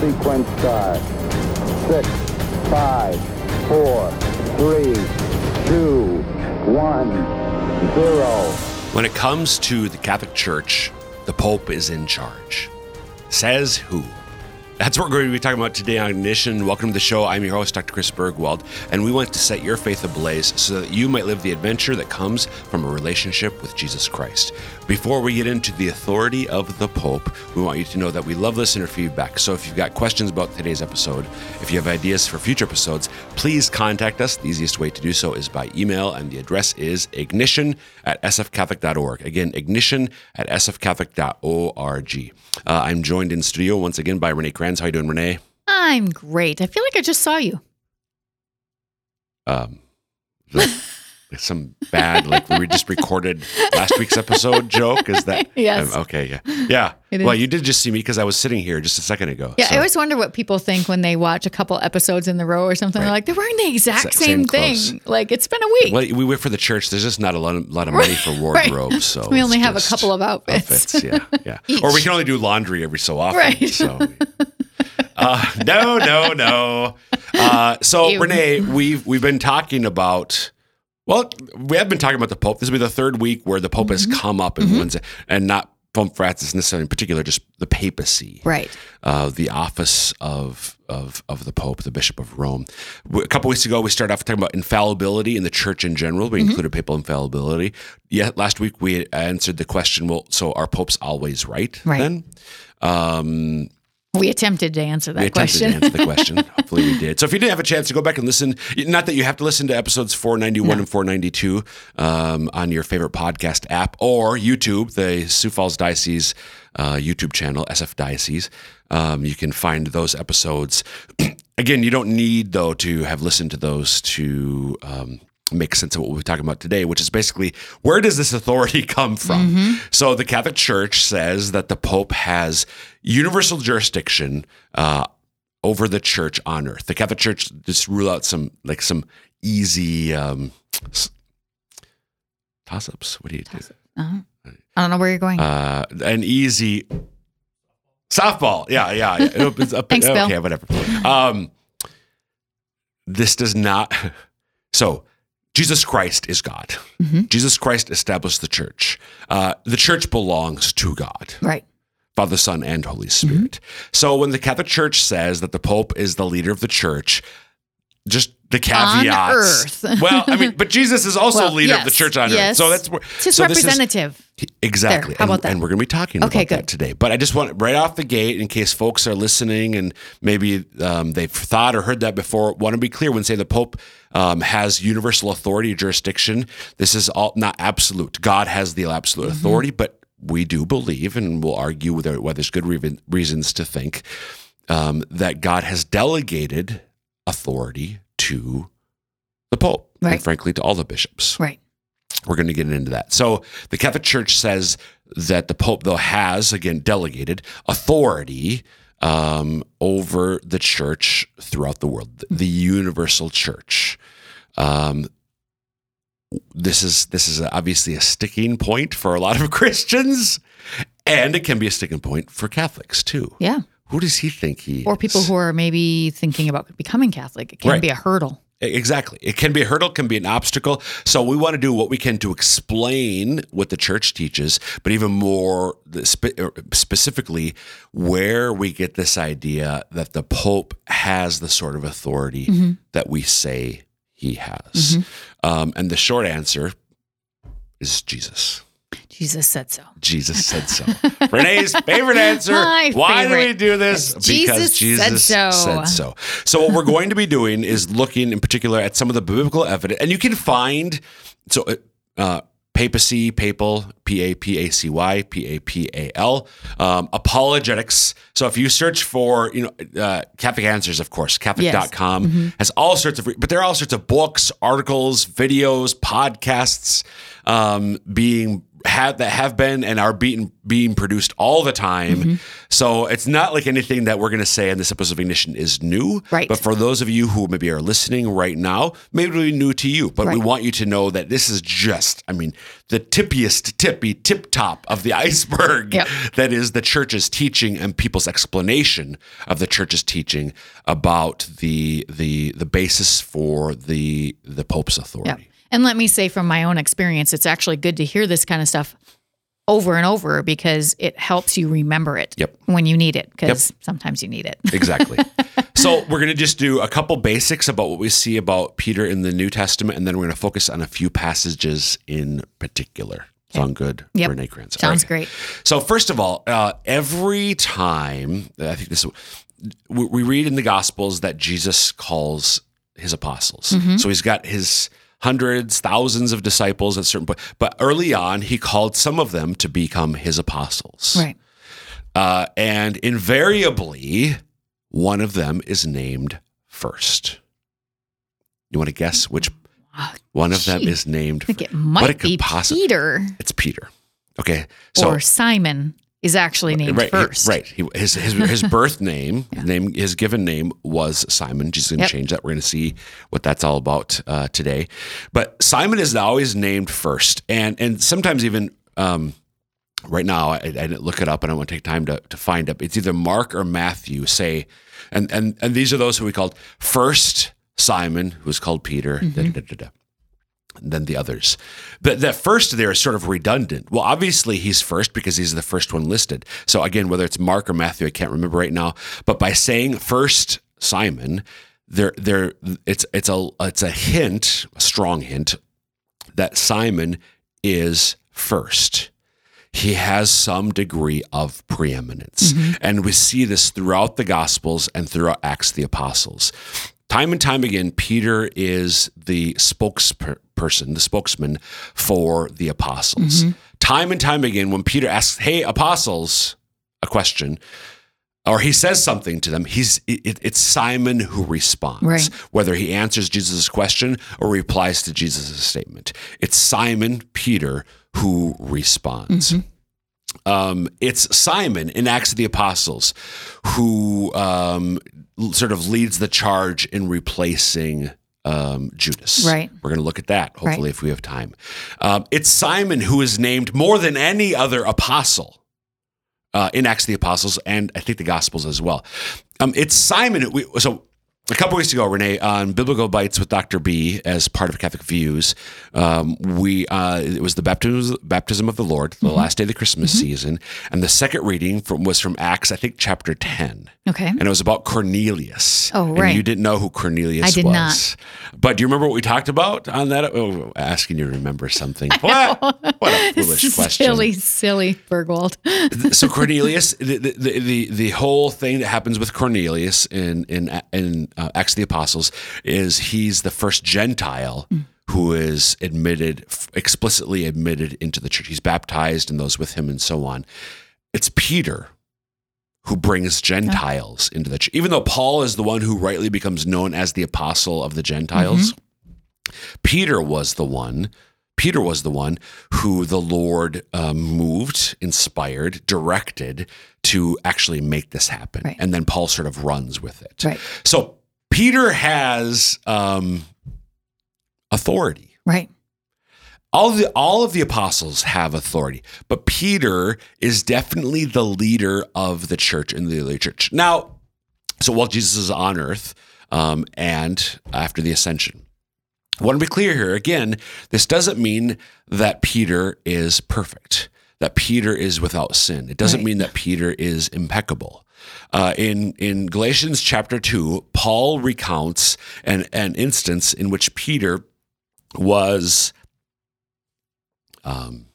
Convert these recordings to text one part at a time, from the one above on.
sequence start. Six, five, four, three, two, one, zero. When it comes to the Catholic Church, the Pope is in charge. Says who? That's what we're going to be talking about today on Ignition. Welcome to the show. I'm your host, Dr. Chris Burgwald, and we want to set your faith ablaze so that you might live the adventure that comes from a relationship with Jesus Christ. Before we get into the authority of the Pope, we want you to know that we love listener feedback. So if you've got questions about today's episode, if you have ideas for future episodes, please contact us. The easiest way to do so is by email, and the address is ignition at sfcatholic.org. Again, ignition at sfcatholic.org. Uh, I'm joined in studio once again by Renee Kranz. How you doing, Renee? I'm great. I feel like I just saw you. Um, the- some bad like we just recorded last week's episode joke is that Yes. um, okay yeah yeah It well is. you did just see me because i was sitting here just a second ago Yeah, so- I always wonder what people think when they watch a couple episodes in the row or something. They're like, they're wearing the exact Sa- same same, thing. Like it's been a week. well we went for the church there's just not a lot of, lot of money for Right. wardrobes so we only have a couple of outfits. outfits yeah yeah Each. or we can only do laundry every so often Right. so uh, no no no uh, so Ew. renee we've we've been talking about well we have been talking about the pope this will be the third week where the pope Mm-hmm. has come up in Wednesday, and not Pope Francis necessarily in particular, just the papacy, Right. uh, the office of, of of the Pope, the Bishop of Rome. A couple weeks ago, we started off talking about infallibility in the Church in general. Mm-hmm. We included papal infallibility. Yeah, last week we answered the question. Well, so are popes always right? Right. Then, um, We attempted to answer that we attempted question. to answer the question. Hopefully, we did. So, if you didn't have a chance to go back and listen, not that you have to listen to episodes 491 and 492 um, on your favorite podcast app or YouTube, the Sioux Falls Diocese uh, YouTube channel, SF Diocese. Um, you can find those episodes. Again, you don't need, though, to have listened to those to. Um, make sense of what we're talking about today, which is basically where does this authority come from? So the Catholic Church says that the Pope has universal jurisdiction uh, over the church on earth. The Catholic Church just rule out some like some easy um, s- toss-ups. What do you do? Uh-huh. I don't know where you're going. Uh, an easy softball. Yeah, yeah. yeah. It's up- Thanks, Bill. okay, whatever. Um, this does not. So, Jesus Christ is God. Mhm. Jesus Christ established the church. Uh, the church belongs to God. right. Father, Son, and Holy Spirit. So when the Catholic Church says that the Pope is the leader of the church, just the caveats. well, I mean, but Jesus is also Well, leader of the church on earth. So that's where It's his so this is- representative. Exactly. There, how and, about that? and we're going to be talking Okay, about that today. But I just want right off the gate, in case folks are listening and maybe um, they've thought or heard that before, want to be clear when say the Pope um, has universal authority, jurisdiction. This is all not absolute. God has the absolute Mm-hmm. authority, but we do believe, and we'll argue whether, whether there's good re- reasons to think um, that God has delegated authority to the Pope, and frankly, to all the bishops. Right. We're going to get into that. So the Catholic Church says that the Pope, though, has again delegated authority um, over the Church throughout the world, the universal Church. Um, this is this is obviously a sticking point for a lot of Christians, and it can be a sticking point for Catholics too. Yeah. Who does he think he Or people who are maybe thinking about becoming Catholic. It can Right. be a hurdle. Exactly. It can be a hurdle, it can be an obstacle. So we want to do what we can to explain what the church teaches, but even more er, specifically, where we get this idea that the Pope has the sort of authority that we say he has. Um, and the short answer is Jesus. Jesus said so. Jesus said so. Renee's favorite answer. My Why do we do this? Because Jesus said so. said so. So what we're going to be doing is looking in particular at some of the biblical evidence, and you can find so uh, uh, papacy, papal, P A P A C Y, P A P A L, um, apologetics. So if you search for, you know, uh, Catholic Answers, of course, Catholic.com has all sorts of, but there are all sorts of books, articles, videos, podcasts um, being have that have been and are being being produced all the time. Mm-hmm. So it's not like anything that we're going to say in this episode of Ignition is new. Right. But for those of you who maybe are listening right now, maybe it'll be new to you. But we want you to know that this is just, I mean, the tippiest, tippy, tip top of the iceberg Yep. that is the church's teaching and people's explanation of the church's teaching about the the the basis for the the Pope's authority. Yep. And let me say from my own experience, it's actually good to hear this kind of stuff over and over because it helps you remember it Yep. when you need it because sometimes you need it. Exactly. so we're going to just do a couple basics about what we see about Peter in the New Testament, and then we're going to focus on a few passages in particular. Sound good, Yep. Renee Kranz? Sounds right. great. So first of all, uh, every time I think this, we, we read in the Gospels that Jesus calls his apostles. Mm-hmm. So he's got his hundreds, thousands of disciples at certain point. But early on, he called some of them to become his apostles. Right. Uh, and invariably, one of them is named first. You want to guess which one of them is named? I think it might it be Peter It's Peter. Okay, so or Simon is actually named right, he- first. right. He, his his his birth name, name, his given name was Simon. Jesus going to Yep. change that. We're going to see what that's all about uh, today. But Simon is always named first, and and sometimes even. Um, right now, I, I didn't look it up, and I want to take time to, to find it. It's either Mark or Matthew say, and and and these are those who we called first Simon, who was called Peter. da, da, da, da, then the others. But that first there is sort of redundant. Well, obviously he's first because he's the first one listed. So again, whether it's Mark or Matthew, I can't remember right now. But by saying first Simon, there there it's it's a it's a hint, a strong hint, that Simon is first. He has some degree of preeminence. Mm-hmm. And we see this throughout the Gospels and throughout Acts the Apostles. Time and time again, Peter is the spokesperson, the spokesman for the apostles. Time and time again, when Peter asks, Hey, apostles, a question, or he says something to them, he's it, it's Simon who responds. Right. Whether he answers Jesus' question or replies to Jesus' statement, it's Simon Peter who responds. Um, it's Simon in Acts of the Apostles who um, sort of leads the charge in replacing um, Judas. Right. We're going to look at that, hopefully, Right. if we have time. Um, it's Simon who is named more than any other apostle uh, in Acts of the Apostles and I think the Gospels as well. Um, it's Simon. We, so a couple weeks ago, Renee, on Biblical Bites with Dr. B as part of Catholic Views, um, we uh, it was the baptism baptism of the Lord, the Mm-hmm. last day of the Christmas season, and the second reading from was from Acts, I think, chapter ten, Okay. and it was about Cornelius. Oh, And right. you didn't know who Cornelius was. I did was. not. But do you remember what we talked about on that? Oh, asking you to remember something. What? What a foolish question. Silly, silly Burgwald. so Cornelius, the, the the the whole thing that happens with Cornelius in in in uh, Acts of the Apostles is he's the first Gentile who is admitted explicitly admitted into the church. He's baptized and those with him and so on. It's Peter who brings Gentiles into the church. Even though Paul is the one who rightly becomes known as the apostle of the Gentiles, Peter was the one. Peter was the one who the Lord um, moved, inspired, directed to actually make this happen, Right. and then Paul sort of runs with it. Right. So Peter has um, authority. Right. All the all of the apostles have authority, but Peter is definitely the leader of the church in the early church. Now, so while Jesus is on earth um, and after the ascension, I want to be clear here. Again, this doesn't mean that Peter is perfect, that Peter is without sin. It doesn't Right. mean that Peter is impeccable. Uh, in in Galatians chapter two, Paul recounts an an instance in which Peter was um,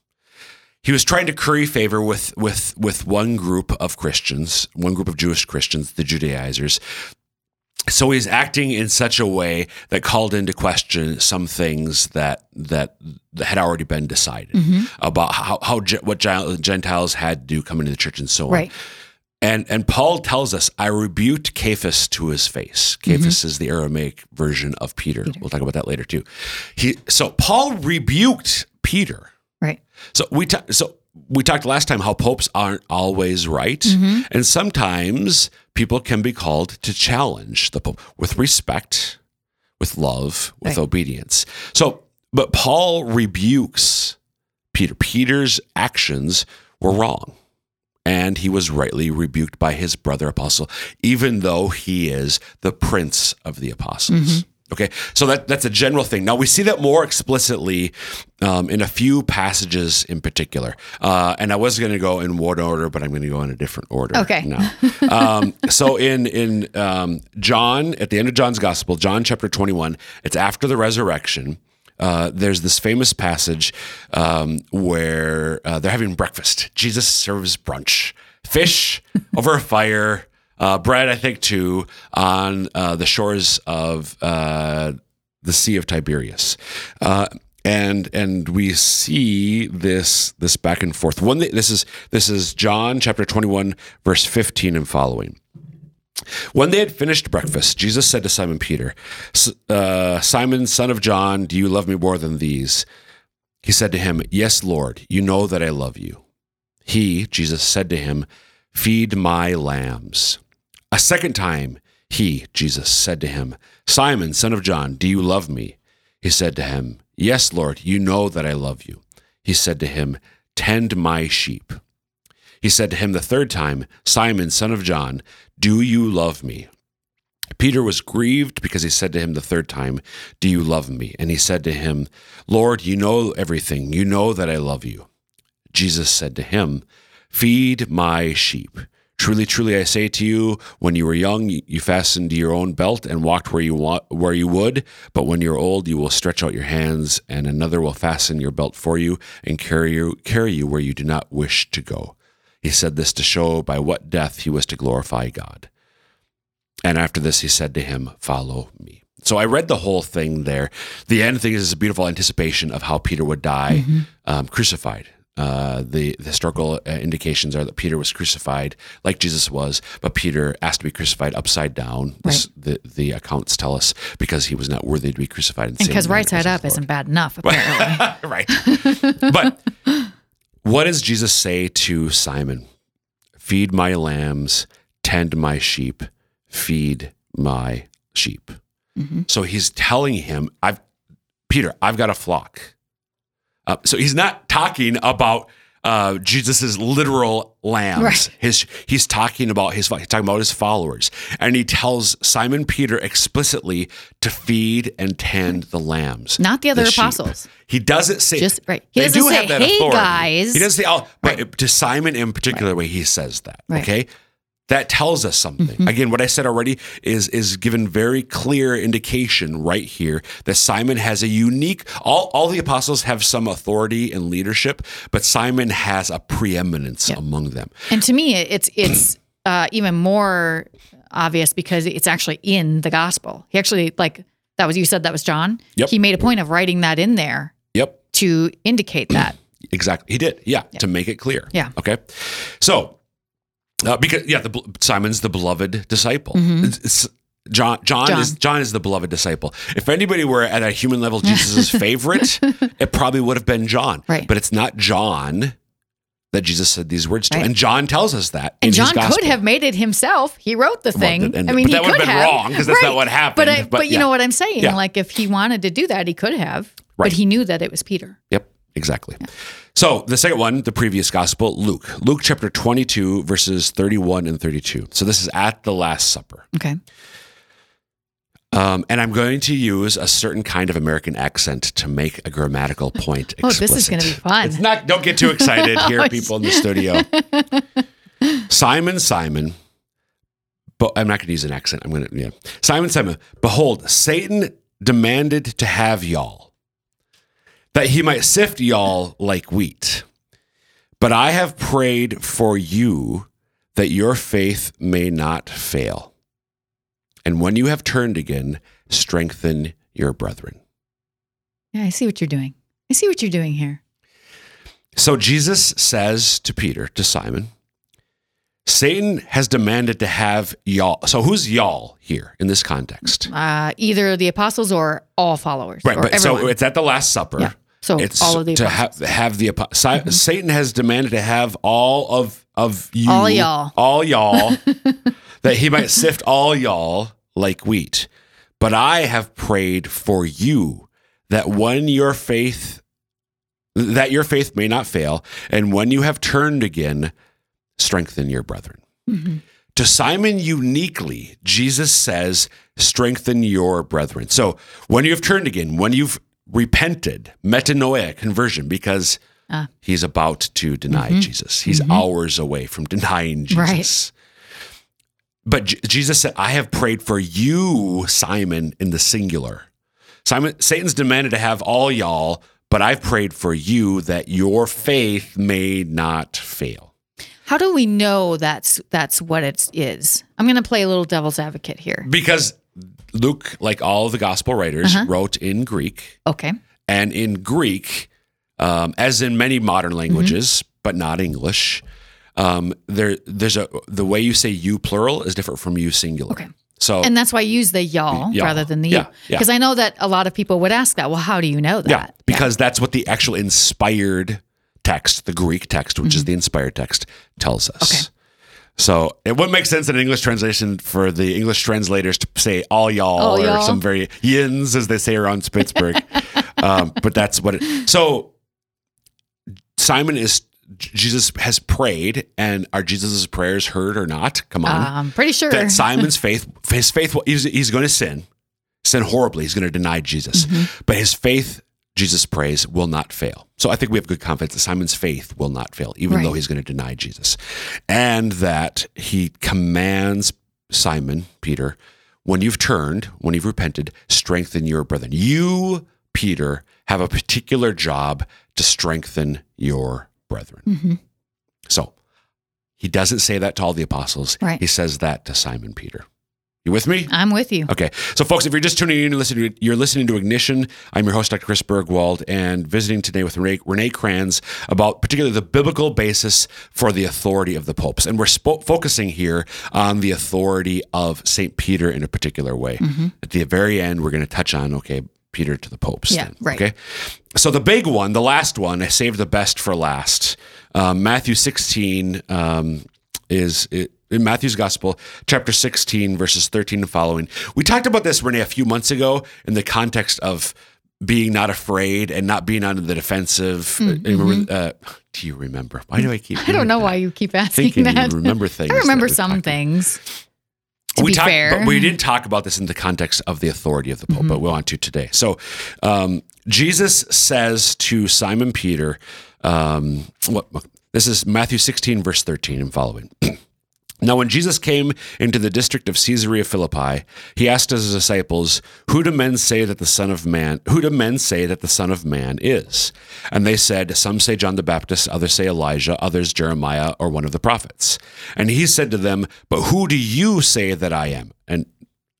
he was trying to curry favor with with with one group of Christians, one group of Jewish Christians, the Judaizers. So he's acting in such a way that called into question some things that that, that had already been decided about how, how what Gentiles had to do come into the church and so on. Right. And and Paul tells us, I rebuked Cephas to his face. Cephas is the Aramaic version of Peter. We'll talk about that later too. He so Paul rebuked Peter Right. So we ta- so we talked last time how popes aren't always right, Mm-hmm. and sometimes people can be called to challenge the pope with respect, with love, with Right. obedience. So, but Paul rebukes Peter. Peter's actions were wrong. And he was rightly rebuked by his brother apostle, even though he is the prince of the apostles. Okay, so that that's a general thing. Now we see that more explicitly um, in a few passages in particular. Uh, and I was going to go in one order, but I'm going to go in a different order. Okay. Now, um, so in in um, John, at the end of John's Gospel, John chapter 21, it's after the resurrection. Uh, there's this famous passage um, where uh, they're having breakfast. Jesus serves brunch, fish over a fire, uh, bread, I think, too, on uh, the shores of uh, the Sea of Tiberias. Uh, and and we see this this back and forth. One this is this is John chapter 21 verse 15 and following. When they had finished breakfast, Jesus said to Simon Peter, "S- uh, Simon, son of John, do you love me more than these? He said to him, Yes, Lord, you know that I love you. He, Jesus, said to him, Feed my lambs. A second time, he, Jesus, said to him, Simon, son of John, do you love me? He said to him, Yes, Lord, you know that I love you. He said to him, Tend my sheep. He said to him the third time, Simon, son of John, do you love me? Peter was grieved because he said to him the third time, Do you love me? And he said to him, Lord, you know everything. You know that I love you. Jesus said to him, Feed my sheep. Truly, truly, I say to you, when you were young, you fastened your own belt and walked where you want, where you would. But when you're old, you will stretch out your hands, and another will fasten your belt for you and carry you, carry you where you do not wish to go. He said this to show by what death he was to glorify God. And after this, he said to him, Follow me. So I read the whole thing there. The end thing is a beautiful anticipation of how Peter would die um, crucified. Uh, the, the historical uh, indications are that Peter was crucified like Jesus was, but Peter asked to be crucified upside down. This, the, the accounts tell us because he was not worthy to be crucified. And because right side up Lord isn't bad enough, apparently. right. But what does Jesus say to Simon? Feed my lambs, tend my sheep, feed my sheep. So he's telling him, I've Peter, I've got a flock. Uh, so he's not talking about uh, Jesus's literal lambs. Right. His he's talking about his he's talking about his followers, and he tells Simon Peter explicitly to feed and tend the lambs, Not the other sheep. apostles. He doesn't say Just- right. He doesn't do say, have that "Hey, authority. guys." He doesn't say, "Oh," but to Simon in particular, way he says that. Right. Okay, that tells us something. Mm-hmm. Again, what I said already is is given very clear indication right here that Simon has a unique. All all the apostles have some authority and leadership, but Simon has a preeminence among them. And to me, it's it's uh, even more obvious because it's actually in the gospel. He actually like that was you said that was John. Yep. He made a point of writing that in there Yep. to indicate that. Exactly. He did. Yeah, To make it clear. Yeah. Okay. So, uh, because yeah, the Simon's the beloved disciple. It's- it's- John, John, Mm-hmm. John. is John is the beloved disciple. If anybody were at a human level Jesus' favorite, it probably would have been John. Right. But it's not John that Jesus said these words to, Right. and John tells us that. And John could have made it himself. He wrote the thing. and- I mean, but he that would could have been have. wrong, 'cause that's not what happened, But I, but but, you know what I'm saying? Yeah. Like if he wanted to do that, he could have. Right. But he knew that it was Peter. Yep, exactly. So the second one, the previous gospel, Luke. Luke chapter 22, verses 31 and 32. So this is at the Last Supper. Okay. Um, and I'm going to use a certain kind of American accent to make a grammatical point Oh, explicit. this is going to be fun. It's not, don't get too excited here, Oh, people in the studio. Simon, Simon, but I'm not going to use an accent. I'm going to, yeah. Simon, Simon, behold, Satan demanded to have y'all, that he might sift y'all like wheat. But I have prayed for you that your faith may not fail. And when you have turned again, strengthen your brethren. Yeah, I see what you're doing. I see what you're doing here. So Jesus says to Peter, to Simon, Satan has demanded to have y'all. So who's y'all here in this context? Uh, either the apostles or all followers. Right, or but everyone. so it's at the Last Supper. Yeah. So It's all of the to apostles. have have the apo- Si- mm-hmm. Satan has demanded to have all of of you, All y'all. all y'all, that he might sift all y'all like wheat. But I have prayed for you that when your faith that your faith may not fail, and when you have turned again, strengthen your brethren. Mm-hmm. To Simon uniquely, Jesus says, strengthen your brethren. So when you have turned again, when you've repented, metanoia, conversion, because Ah. he's about to deny Jesus. He's hours away from denying Right. Jesus. But J- Jesus said, I have prayed for you, Simon, in the singular. Simon, Satan's demanded to have all y'all, but I've prayed for you that your faith may not fail. How do we know that's that's what it is? I'm going to play a little devil's advocate here. Because Luke, like all the gospel writers, Uh-huh. wrote in Greek. Okay. And in Greek, um, as in many modern languages, but not English, um, there there's a the way you say you plural is different from you singular. Okay. So And that's why I use the y'all Y'all. rather than the Yeah, you. yeah. Because I know that a lot of people would ask that. Well, how do you know that? yeah, because that's what the actual inspired text, the Greek text, which is the inspired text, tells us. Mm-hmm. Okay. So it wouldn't make sense in an English translation for the English translators to say all y'all All or y'all. some very yins as they say around Pittsburgh. um, but that's what it. So Simon is Jesus has prayed, and are Jesus' prayers heard or not? Come on, I'm pretty sure. that Simon's faith, his faith, he's, he's going to sin, sin horribly. He's going to deny Jesus, Mm-hmm. but his faith, Jesus prays, will not fail. So I think we have good confidence that Simon's faith will not fail, even Right. though he's going to deny Jesus, and that he commands Simon Peter, when you've turned, when you've repented, strengthen your brethren. You, Peter, have a particular job to strengthen your brethren. Mm-hmm. So he doesn't say that to all the apostles. Right. He says that to Simon Peter. You with me? I'm with you. Okay. So, folks, if you're just tuning in and listening, you're listening to Ignition. I'm your host, Dr. Chris Burgwald, and visiting today with Renee, Renee Kranz about particularly the biblical basis for the authority of the popes. And we're spo- focusing here on the authority of St. Peter in a particular way. At the very end, we're going to touch on, okay, Peter to the popes. Yeah, then, right. Okay. So, the big one, the last one, I saved the best for last. Um, Matthew 16 um, is. It, in Matthew's Gospel, chapter 16, verses 13 and following. We talked about this, Renee, a few months ago in the context of being not afraid and not being on the defensive. And remember, uh, do you remember? Why do I keep? Mm, mm-hmm. I don't know why you keep asking thinking that. you remember things. I remember some things. To we be talked, fair, but we didn't talk about this in the context of the authority of the Pope, but we want to today. So, um, Jesus says to Simon Peter, um, what, this is Matthew 16, verse 13 and following. Now, when Jesus came into the district of Caesarea Philippi, he asked his disciples, "Who do men say that the Son of Man? Who do men say that the Son of Man is?" And they said, "Some say John the Baptist, others say Elijah, others Jeremiah or one of the prophets." And he said to them, "But who do you say that I am?" And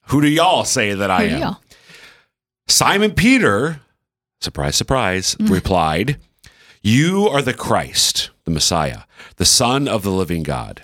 who do y'all say that I am? Simon Peter, surprise, surprise, replied, You are the Christ, the Messiah, the Son of the living God.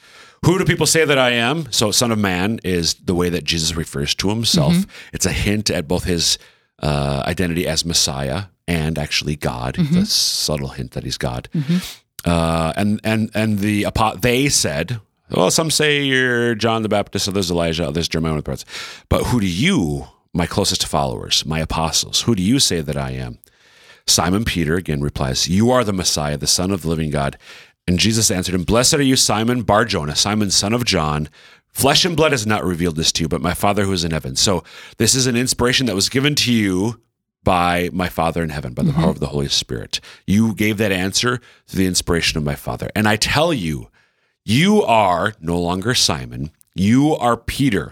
who do people say that I am? So, Son of Man is the way that Jesus refers to himself. It's a hint at both his uh, identity as Messiah and actually God. It's a subtle hint that he's God. Uh, and and and the they said, well, some say you're John the Baptist, others Elijah, others Jeremiah, the prophets. But who do you, my closest followers, my apostles, who do you say that I am? Simon Peter again replies, You are the Messiah, the Son of the living God. And Jesus answered him, Blessed are you, Simon Bar Jonah, Simon, son of John. Flesh and blood has not revealed this to you, but my Father who is in heaven. So this is an inspiration that was given to you by my Father in heaven, by the power mm-hmm. of the Holy Spirit. You gave that answer through the inspiration of my Father. And I tell you, you are no longer Simon, you are Peter.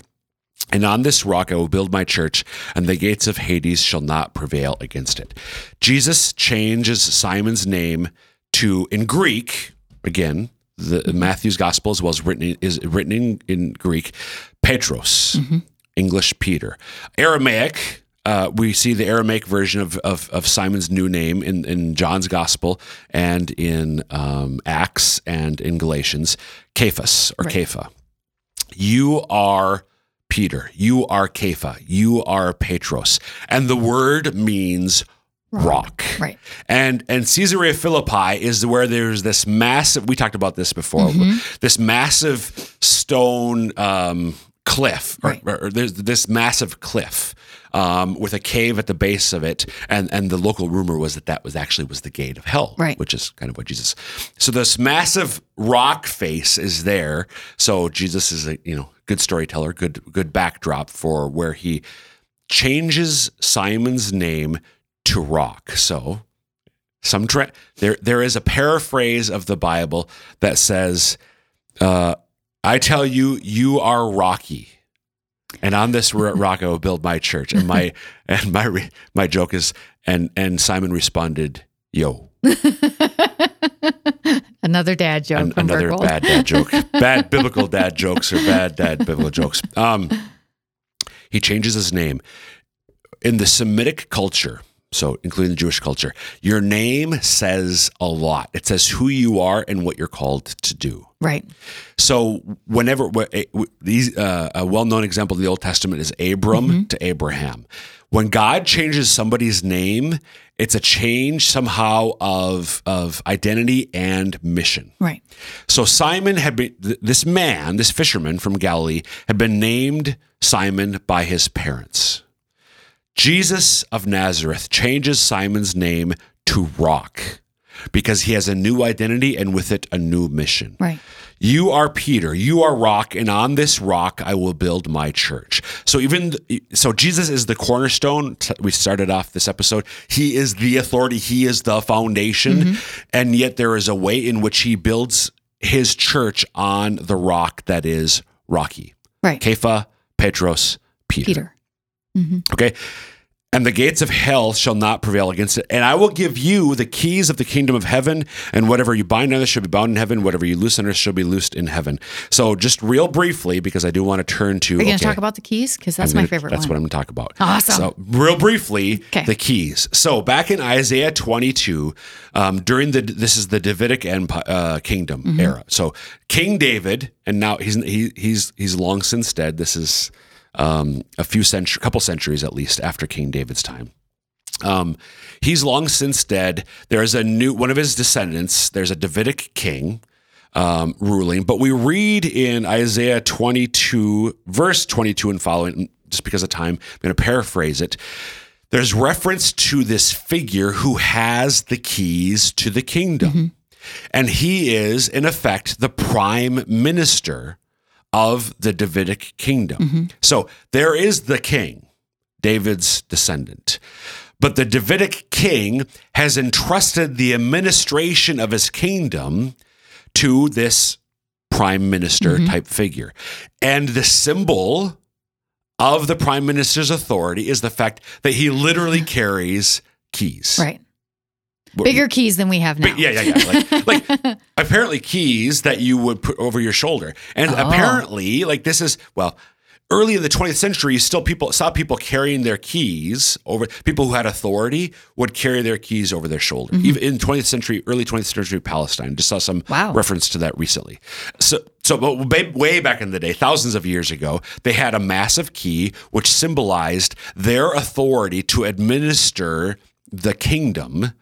And on this rock I will build my church, and the gates of Hades shall not prevail against it. Jesus changes Simon's name to, in Greek, again, the Matthew's gospel as well as written is written in, in Greek, Petros, English Peter. Aramaic, uh, we see the Aramaic version of, of, of Simon's new name in, in John's gospel and in um, Acts and in Galatians, Cephas or Right. Kepha. You are Peter. You are Kepha. You are Petros. And the word means rock. Right. And and Caesarea Philippi is where there's this massive. We talked about this before. This massive stone um, cliff, or, Right. or there's this massive cliff um, with a cave at the base of it, and and the local rumor was that that was actually was the gate of hell, Right. Which is kind of what Jesus. So this massive rock face is there. So Jesus is a you know good storyteller, good good backdrop for where he changes Simon's name to rock. So some tra- there there is a paraphrase of the Bible that says, uh, "I tell you, you are rocky." And on this rock I will build my church. And my and my re- my joke is and and Simon responded, "Yo." Another dad joke An- another bad dad joke. bad biblical dad jokes or bad dad biblical jokes. Um, he changes his name in the Semitic culture. So, including the Jewish culture, your name says a lot. It says who you are and what you're called to do. Right. So, whenever wh- eh, these uh, a well-known example of the Old Testament is Abram to Abraham. When God changes somebody's name, it's a change somehow of of identity and mission. Right. So Simon had been this man, this fisherman from Galilee, had been named Simon by his parents. Jesus of Nazareth changes Simon's name to Rock because he has a new identity and with it a new mission. Right. You are Peter, you are rock, and on this rock I will build my church. So even so, Jesus is the cornerstone. We started off this episode. He is the authority. He is the foundation, mm-hmm. and yet there is a way in which he builds his church on the rock that is rocky. Right. Kepha, Petros, Peter. Okay. And the gates of hell shall not prevail against it. And I will give you the keys of the kingdom of heaven, and whatever you bind on earth shall be bound in heaven, whatever you loose on earth shall be loosed in heaven. So, just real briefly, because I do want to turn to. Are you going okay, to talk about the keys? Because that's I'm my gonna- favorite That's one. what I'm going to talk about. Awesome. So, real briefly, Okay. the keys. So, back in Isaiah 22, um, during the this is the Davidic Empire, uh, kingdom Mm-hmm. era. So, King David, and now he's he, he's he's long since dead. This is um, a few century, couple centuries at least after King David's time. Um, he's long since dead. There's a new one of his descendants. There's a Davidic king um, ruling, but we read in Isaiah 22, verse 22 and following. Just because of time, I'm going to paraphrase it. There's reference to this figure who has the keys to the kingdom, and he is in effect the prime minister of the Davidic kingdom. Mm-hmm. So there is the king, David's descendant. But the Davidic king has entrusted the administration of his kingdom to this prime minister mm-hmm. type figure. And the symbol of the prime minister's authority is the fact that he literally carries keys. right. Bigger keys than we have now. Big- yeah, yeah, yeah. Like, like apparently keys that you would put over your shoulder, and Oh. apparently, like this is well, early in the 20th century, still people saw people carrying their keys over. People who had authority would carry their keys over their shoulder. Mm-hmm. Even in 20th century, early 20th century Palestine, just saw some Wow. reference to that recently. So. So, but way back in the day, thousands of years ago, they had a massive key which symbolized their authority to administer the kingdom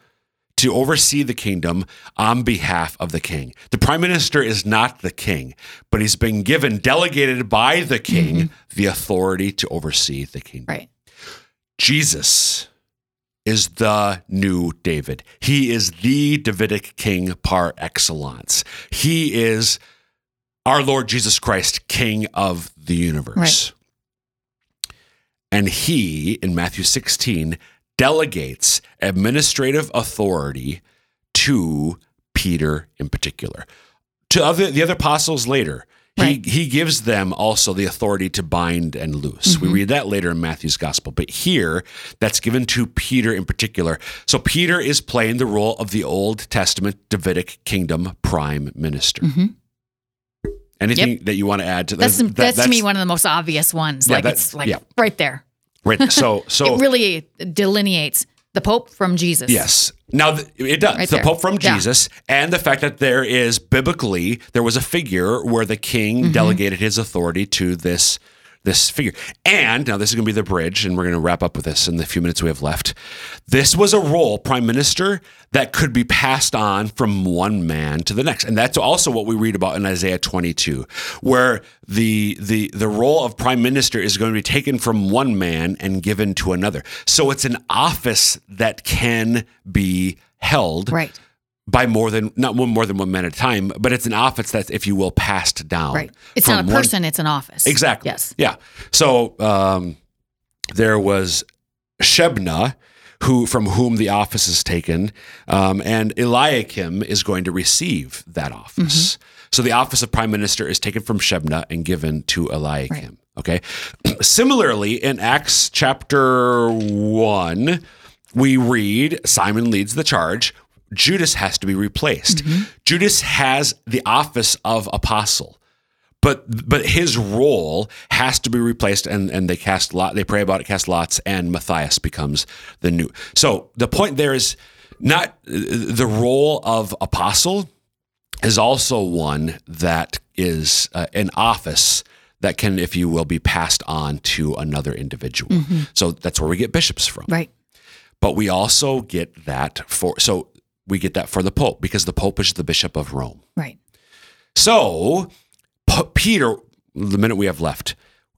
to oversee the kingdom on behalf of the king. The prime minister is not the king, but he's been given, delegated by the king, mm-hmm. the authority to oversee the kingdom. Right. Jesus is the new David. He is the Davidic king par excellence. He is our Lord Jesus Christ, king of the universe. And he, in Matthew 16, delegates administrative authority to Peter in particular. To other the other apostles later, Right. He he gives them also the authority to bind and loose. Mm-hmm. We read that later in Matthew's gospel, but here that's given to Peter in particular. So Peter is playing the role of the Old Testament Davidic kingdom prime minister. Anything that you want to add to Mm-hmm. That's that- that's, to me one of the most obvious ones. Yeah, like that's- it's like yeah. right there. Right? So so it really delineates the Pope from Jesus. Yes. Now th- it does. Right the there. Pope from Yeah. Jesus, and the fact that there is biblically there was a figure where the king Mm-hmm. delegated his authority to this this figure. And now this is going to be the bridge, and we're going to wrap up with this in the few minutes we have left. This was a role, prime minister, that could be passed on from one man to the next, and that's also what we read about in Isaiah 22, where the the the role of prime minister is going to be taken from one man and given to another. So it's an office that can be held Right. By more than not one more than one man at a time, but it's an office that's, if you will, passed down. Right. It's not a one- person, it's an office. Exactly. Yes. Yeah. So um, there was Shebna, who from whom the office is taken, um, and Eliakim is going to receive that office. So the office of prime minister is taken from Shebna and given to Eliakim. Okay. Similarly, in Acts chapter one, we read Simon leads the charge. Judas has to be replaced. Judas has the office of apostle but but his role has to be replaced and and they cast lot they pray about it cast lots and matthias becomes the new. So the point there is not the role of apostle is also one that is uh, an office that can if you will be passed on to another individual. So that's where we get bishops from. Right. but we also get that for so we get that for the pope because the pope is the bishop of rome Right. so, Peter, the minute we have left,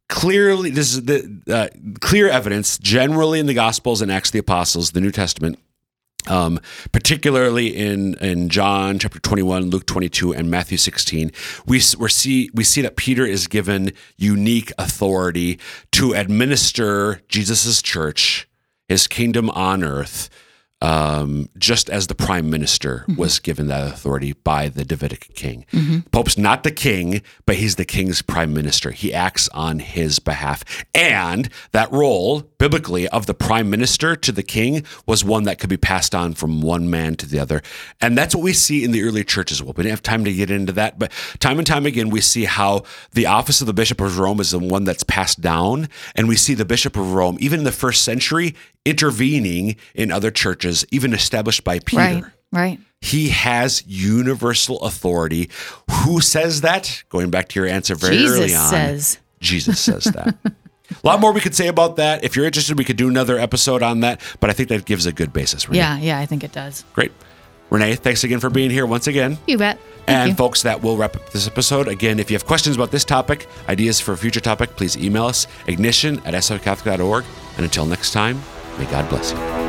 clearly this is the uh, clear evidence, generally in the Gospels and Acts of the Apostles, the New Testament, um, particularly in in John chapter twenty one, Luke twenty two, and Matthew sixteen, we s- we see we see that Peter is given unique authority to administer Jesus's church, his kingdom on earth. Um, just as the prime minister was given that authority by the Davidic king. Pope's not the king, but he's the king's prime minister. He acts on his behalf. And that role, biblically, of the prime minister to the king was one that could be passed on from one man to the other. And that's what we see in the early church as well. We didn't have time to get into that, but time and time again, we see how the office of the Bishop of Rome is the one that's passed down. And we see the Bishop of Rome, even in the first century, intervening in other churches, even established by Peter. Right. Right. He has universal authority. Who says that? Going back to your answer very early on. Jesus says. Jesus says that. a lot more we could say about that. If you're interested, we could do another episode on that. But I think that gives a good basis. Renee. Yeah. Yeah. I think it does. Great. Renee, thanks again for being here once again. You bet. Thank and you. folks, that will wrap up this episode. Again, if you have questions about this topic, ideas for a future topic, please email us ignition at sfcatholic.org. And until next time, may God bless you.